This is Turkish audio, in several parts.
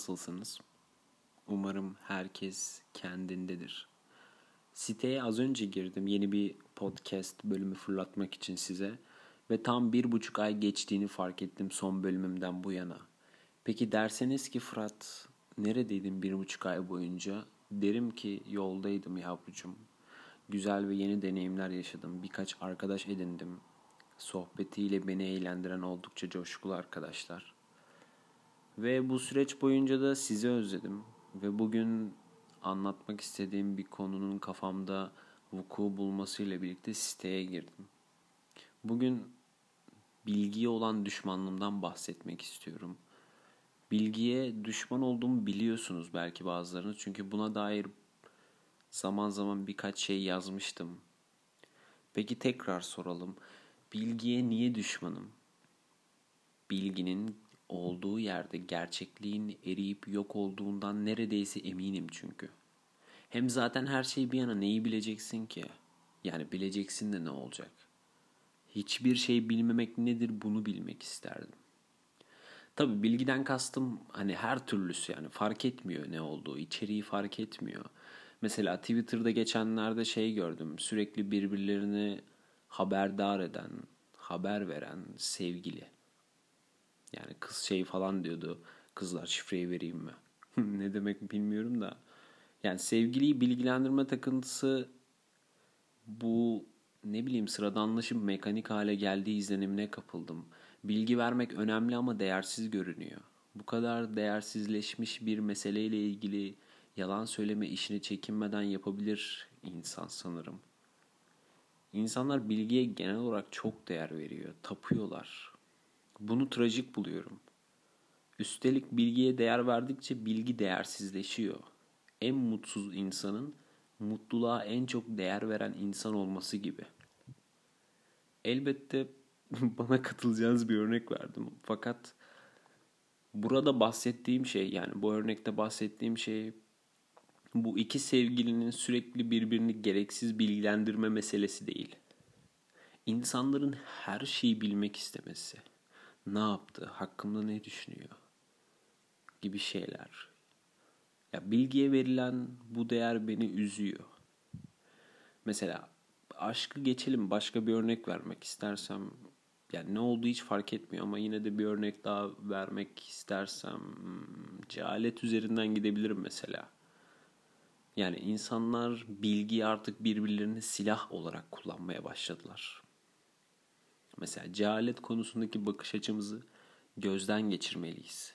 nasılsınız? Umarım herkes kendindedir. Siteye az önce girdim yeni bir podcast bölümü fırlatmak için size. Ve tam bir buçuk ay geçtiğini fark ettim son bölümümden bu yana. Peki derseniz ki Fırat neredeydin bir buçuk ay boyunca? Derim ki yoldaydım yavrucum. Güzel ve yeni deneyimler yaşadım. Birkaç arkadaş edindim. Sohbetiyle beni eğlendiren oldukça coşkulu arkadaşlar. Ve bu süreç boyunca da sizi özledim. Ve bugün anlatmak istediğim bir konunun kafamda vuku bulmasıyla birlikte siteye girdim. Bugün bilgiye olan düşmanlığımdan bahsetmek istiyorum. Bilgiye düşman olduğumu biliyorsunuz belki bazılarınız. Çünkü buna dair zaman zaman birkaç şey yazmıştım. Peki tekrar soralım. Bilgiye niye düşmanım? Bilginin olduğu yerde gerçekliğin eriyip yok olduğundan neredeyse eminim çünkü. Hem zaten her şey bir yana neyi bileceksin ki? Yani bileceksin de ne olacak? Hiçbir şey bilmemek nedir bunu bilmek isterdim. Tabi bilgiden kastım hani her türlüsü yani fark etmiyor ne olduğu, içeriği fark etmiyor. Mesela Twitter'da geçenlerde şey gördüm. Sürekli birbirlerini haberdar eden, haber veren sevgili. Yani kız şey falan diyordu. Kızlar şifreyi vereyim mi? ne demek bilmiyorum da. Yani sevgiliyi bilgilendirme takıntısı bu ne bileyim sıradanlaşıp mekanik hale geldiği izlenimine kapıldım. Bilgi vermek önemli ama değersiz görünüyor. Bu kadar değersizleşmiş bir meseleyle ilgili yalan söyleme işini çekinmeden yapabilir insan sanırım. İnsanlar bilgiye genel olarak çok değer veriyor, tapıyorlar. Bunu trajik buluyorum. Üstelik bilgiye değer verdikçe bilgi değersizleşiyor. En mutsuz insanın mutluluğa en çok değer veren insan olması gibi. Elbette bana katılacağınız bir örnek verdim. Fakat burada bahsettiğim şey yani bu örnekte bahsettiğim şey bu iki sevgilinin sürekli birbirini gereksiz bilgilendirme meselesi değil. İnsanların her şeyi bilmek istemesi ne yaptı, hakkımda ne düşünüyor gibi şeyler. Ya bilgiye verilen bu değer beni üzüyor. Mesela aşkı geçelim başka bir örnek vermek istersem yani ne olduğu hiç fark etmiyor ama yine de bir örnek daha vermek istersem cehalet üzerinden gidebilirim mesela. Yani insanlar bilgiyi artık birbirlerini silah olarak kullanmaya başladılar. Mesela cehalet konusundaki bakış açımızı gözden geçirmeliyiz.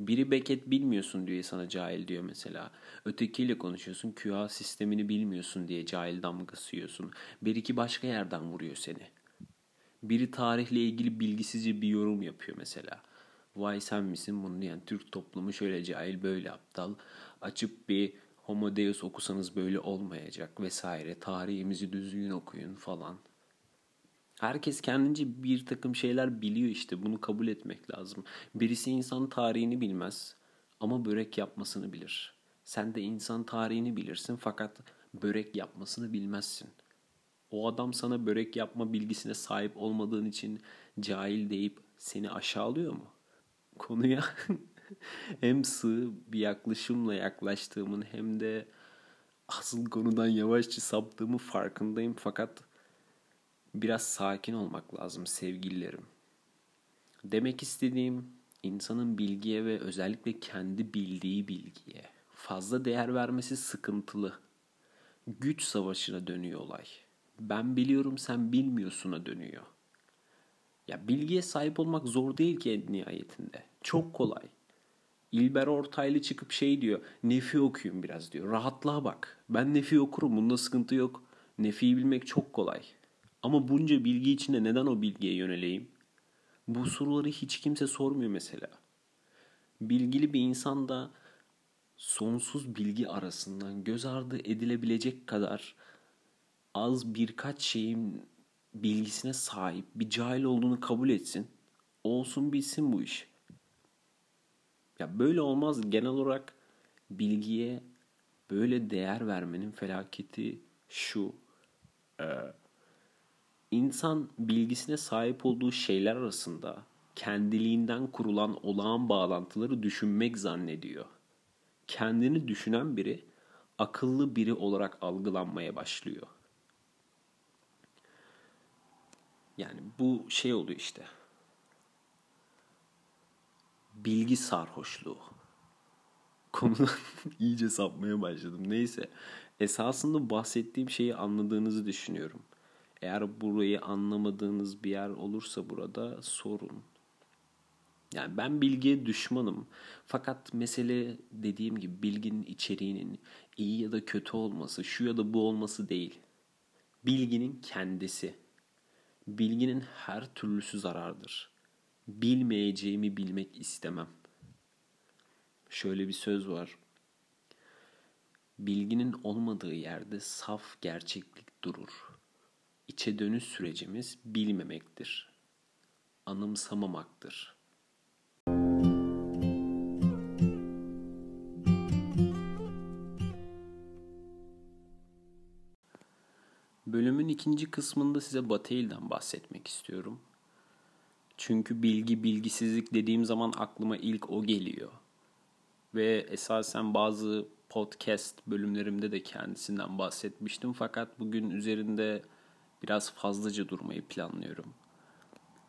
Biri Beckett bilmiyorsun diye sana cahil diyor mesela. Ötekiyle konuşuyorsun QA sistemini bilmiyorsun diye cahil damgası yiyorsun. Bir iki başka yerden vuruyor seni. Biri tarihle ilgili bilgisizce bir yorum yapıyor mesela. Vay sen misin bunu diyen Türk toplumu şöyle cahil böyle aptal. Açıp bir Homo Deus okusanız böyle olmayacak vesaire. Tarihimizi düzgün okuyun falan. Herkes kendince bir takım şeyler biliyor işte. Bunu kabul etmek lazım. Birisi insan tarihini bilmez ama börek yapmasını bilir. Sen de insan tarihini bilirsin fakat börek yapmasını bilmezsin. O adam sana börek yapma bilgisine sahip olmadığın için cahil deyip seni aşağılıyor mu? Konuya hem sığ bir yaklaşımla yaklaştığımın hem de asıl konudan yavaşça saptığımı farkındayım fakat biraz sakin olmak lazım sevgililerim. Demek istediğim insanın bilgiye ve özellikle kendi bildiği bilgiye fazla değer vermesi sıkıntılı. Güç savaşına dönüyor olay. Ben biliyorum sen bilmiyorsuna dönüyor. Ya bilgiye sahip olmak zor değil ki nihayetinde. Çok kolay. İlber Ortaylı çıkıp şey diyor. Nefi okuyun biraz diyor. Rahatlığa bak. Ben Nefi okurum. Bunda sıkıntı yok. Nefi'yi bilmek çok kolay. Ama bunca bilgi içinde neden o bilgiye yöneleyim? Bu soruları hiç kimse sormuyor mesela. Bilgili bir insan da sonsuz bilgi arasından göz ardı edilebilecek kadar az birkaç şeyin bilgisine sahip bir cahil olduğunu kabul etsin. Olsun bilsin bu iş. Ya böyle olmaz. Genel olarak bilgiye böyle değer vermenin felaketi şu. Ee, insan bilgisine sahip olduğu şeyler arasında kendiliğinden kurulan olağan bağlantıları düşünmek zannediyor. Kendini düşünen biri akıllı biri olarak algılanmaya başlıyor. Yani bu şey oluyor işte. Bilgi sarhoşluğu. Konudan iyice sapmaya başladım. Neyse. Esasında bahsettiğim şeyi anladığınızı düşünüyorum. Eğer burayı anlamadığınız bir yer olursa burada sorun. Yani ben bilgiye düşmanım. Fakat mesele dediğim gibi bilginin içeriğinin iyi ya da kötü olması, şu ya da bu olması değil. Bilginin kendisi. Bilginin her türlüsü zarardır. Bilmeyeceğimi bilmek istemem. Şöyle bir söz var. Bilginin olmadığı yerde saf gerçeklik durur. İçe dönüş sürecimiz bilmemektir. Anımsamamaktır.'' Bölümün ikinci kısmında size Bataille'den bahsetmek istiyorum. Çünkü bilgi, bilgisizlik dediğim zaman aklıma ilk o geliyor. Ve esasen bazı podcast bölümlerimde de kendisinden bahsetmiştim. Fakat bugün üzerinde biraz fazlaca durmayı planlıyorum.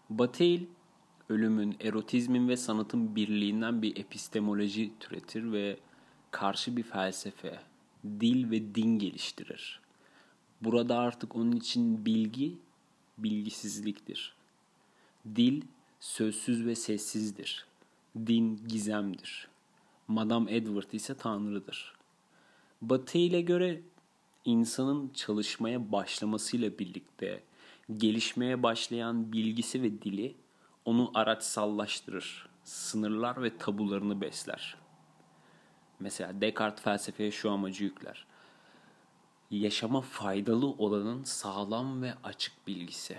Bataille, ölümün, erotizmin ve sanatın birliğinden bir epistemoloji türetir ve karşı bir felsefe, dil ve din geliştirir. Burada artık onun için bilgi bilgisizliktir. Dil sözsüz ve sessizdir. Din gizemdir. Madame Edward ise tanrıdır. Batı ile göre insanın çalışmaya başlamasıyla birlikte gelişmeye başlayan bilgisi ve dili onu araçsallaştırır, sınırlar ve tabularını besler. Mesela Descartes felsefeye şu amacı yükler yaşama faydalı olanın sağlam ve açık bilgisi.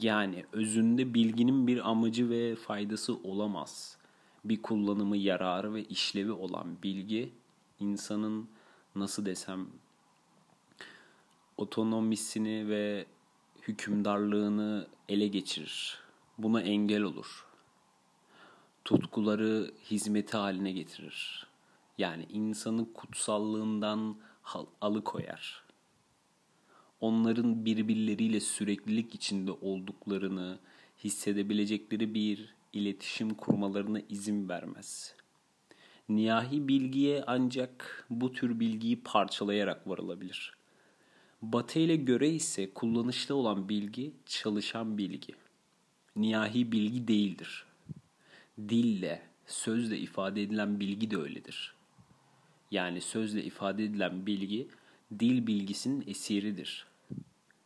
Yani özünde bilginin bir amacı ve faydası olamaz. Bir kullanımı, yararı ve işlevi olan bilgi insanın nasıl desem otonomisini ve hükümdarlığını ele geçirir. Buna engel olur. Tutkuları hizmeti haline getirir. Yani insanı kutsallığından alıkoyar. Onların birbirleriyle süreklilik içinde olduklarını hissedebilecekleri bir iletişim kurmalarına izin vermez. Niyahi bilgiye ancak bu tür bilgiyi parçalayarak varılabilir. Batı ile göre ise kullanışlı olan bilgi çalışan bilgi. Niyahi bilgi değildir. Dille, sözle ifade edilen bilgi de öyledir yani sözle ifade edilen bilgi dil bilgisinin esiridir.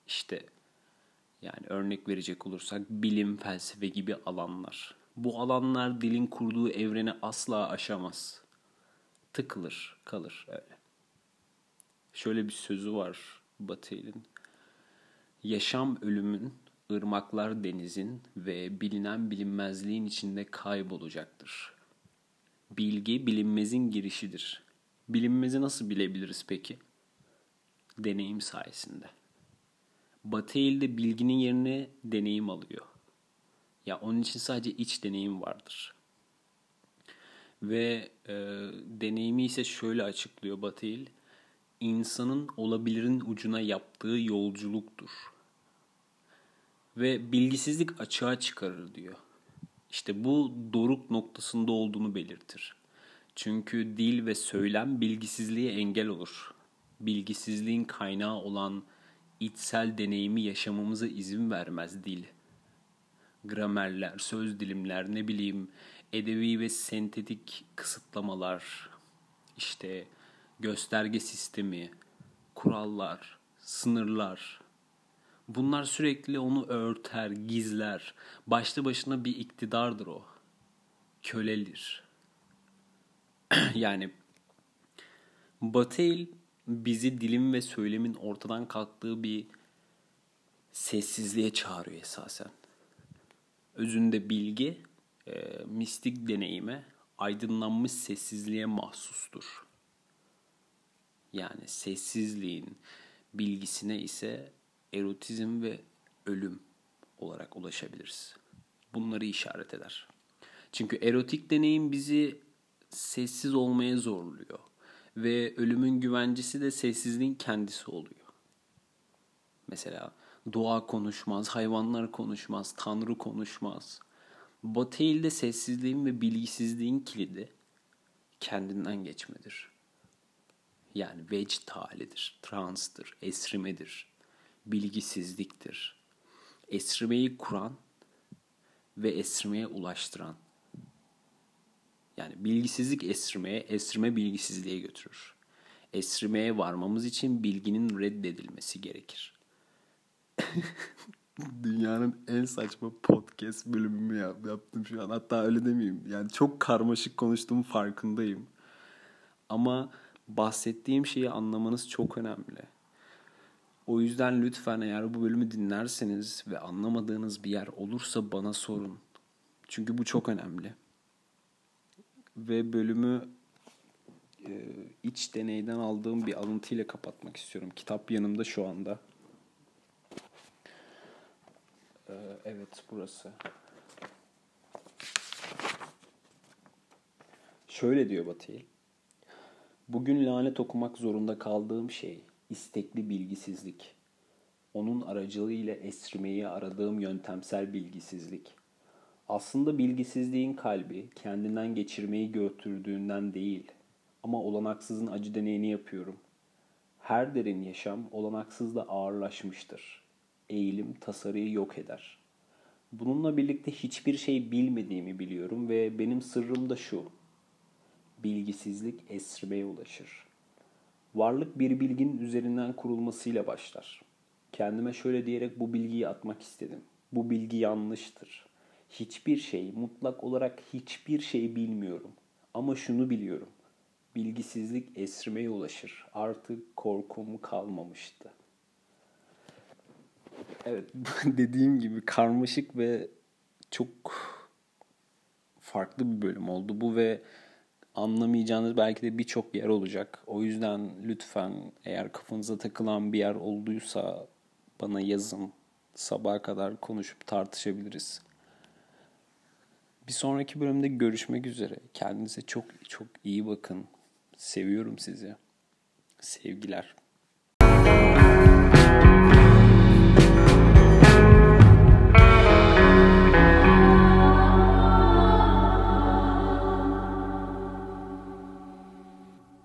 İşte yani örnek verecek olursak bilim, felsefe gibi alanlar. Bu alanlar dilin kurduğu evreni asla aşamaz. Tıkılır, kalır öyle. Şöyle bir sözü var Bataille'in. Yaşam ölümün, ırmaklar denizin ve bilinen bilinmezliğin içinde kaybolacaktır. Bilgi bilinmezin girişidir. Bilinmezi nasıl bilebiliriz peki? Deneyim sayesinde. Batı elde bilginin yerine deneyim alıyor. Ya onun için sadece iç deneyim vardır. Ve e, deneyimi ise şöyle açıklıyor Batı il. İnsanın olabilirin ucuna yaptığı yolculuktur. Ve bilgisizlik açığa çıkarır diyor. İşte bu doruk noktasında olduğunu belirtir. Çünkü dil ve söylem bilgisizliğe engel olur. Bilgisizliğin kaynağı olan içsel deneyimi yaşamamıza izin vermez dil. Gramerler, söz dilimler, ne bileyim edebi ve sentetik kısıtlamalar, işte gösterge sistemi, kurallar, sınırlar. Bunlar sürekli onu örter, gizler. Başlı başına bir iktidardır o. Kölelir. yani Bataille bizi dilim ve söylemin ortadan kalktığı bir sessizliğe çağırıyor esasen. Özünde bilgi, e, mistik deneyime, aydınlanmış sessizliğe mahsustur. Yani sessizliğin bilgisine ise erotizm ve ölüm olarak ulaşabiliriz. bunları işaret eder. Çünkü erotik deneyim bizi sessiz olmaya zorluyor. Ve ölümün güvencesi de sessizliğin kendisi oluyor. Mesela doğa konuşmaz, hayvanlar konuşmaz, tanrı konuşmaz. Bataille'de sessizliğin ve bilgisizliğin kilidi kendinden geçmedir. Yani vecd halidir, transtır, esrimedir, bilgisizliktir. Esrimeyi kuran ve esrimeye ulaştıran. Yani bilgisizlik esrimeye, esrime bilgisizliğe götürür. Esrimeye varmamız için bilginin reddedilmesi gerekir. Dünyanın en saçma podcast bölümümü yap, yaptım şu an. Hatta öyle demeyeyim. Yani çok karmaşık konuştuğum farkındayım. Ama bahsettiğim şeyi anlamanız çok önemli. O yüzden lütfen eğer bu bölümü dinlerseniz ve anlamadığınız bir yer olursa bana sorun. Çünkü bu çok önemli. Ve bölümü e, iç deneyden aldığım bir alıntıyla kapatmak istiyorum. Kitap yanımda şu anda. E, evet burası. Şöyle diyor Batı'yı. Bugün lanet okumak zorunda kaldığım şey istekli bilgisizlik. Onun aracılığıyla esrimeyi aradığım yöntemsel bilgisizlik. Aslında bilgisizliğin kalbi kendinden geçirmeyi götürdüğünden değil ama olanaksızın acı deneyini yapıyorum. Her derin yaşam olanaksızla ağırlaşmıştır. Eğilim tasarıyı yok eder. Bununla birlikte hiçbir şey bilmediğimi biliyorum ve benim sırrım da şu bilgisizlik esrimeye ulaşır. Varlık bir bilginin üzerinden kurulmasıyla başlar. Kendime şöyle diyerek bu bilgiyi atmak istedim. Bu bilgi yanlıştır. Hiçbir şey, mutlak olarak hiçbir şey bilmiyorum. Ama şunu biliyorum. Bilgisizlik esrimeye ulaşır. Artık korkum kalmamıştı. Evet, dediğim gibi karmaşık ve çok farklı bir bölüm oldu bu ve anlamayacağınız belki de birçok yer olacak. O yüzden lütfen eğer kafanıza takılan bir yer olduysa bana yazın. Sabaha kadar konuşup tartışabiliriz. Bir sonraki bölümde görüşmek üzere. Kendinize çok çok iyi bakın. Seviyorum sizi. Sevgiler.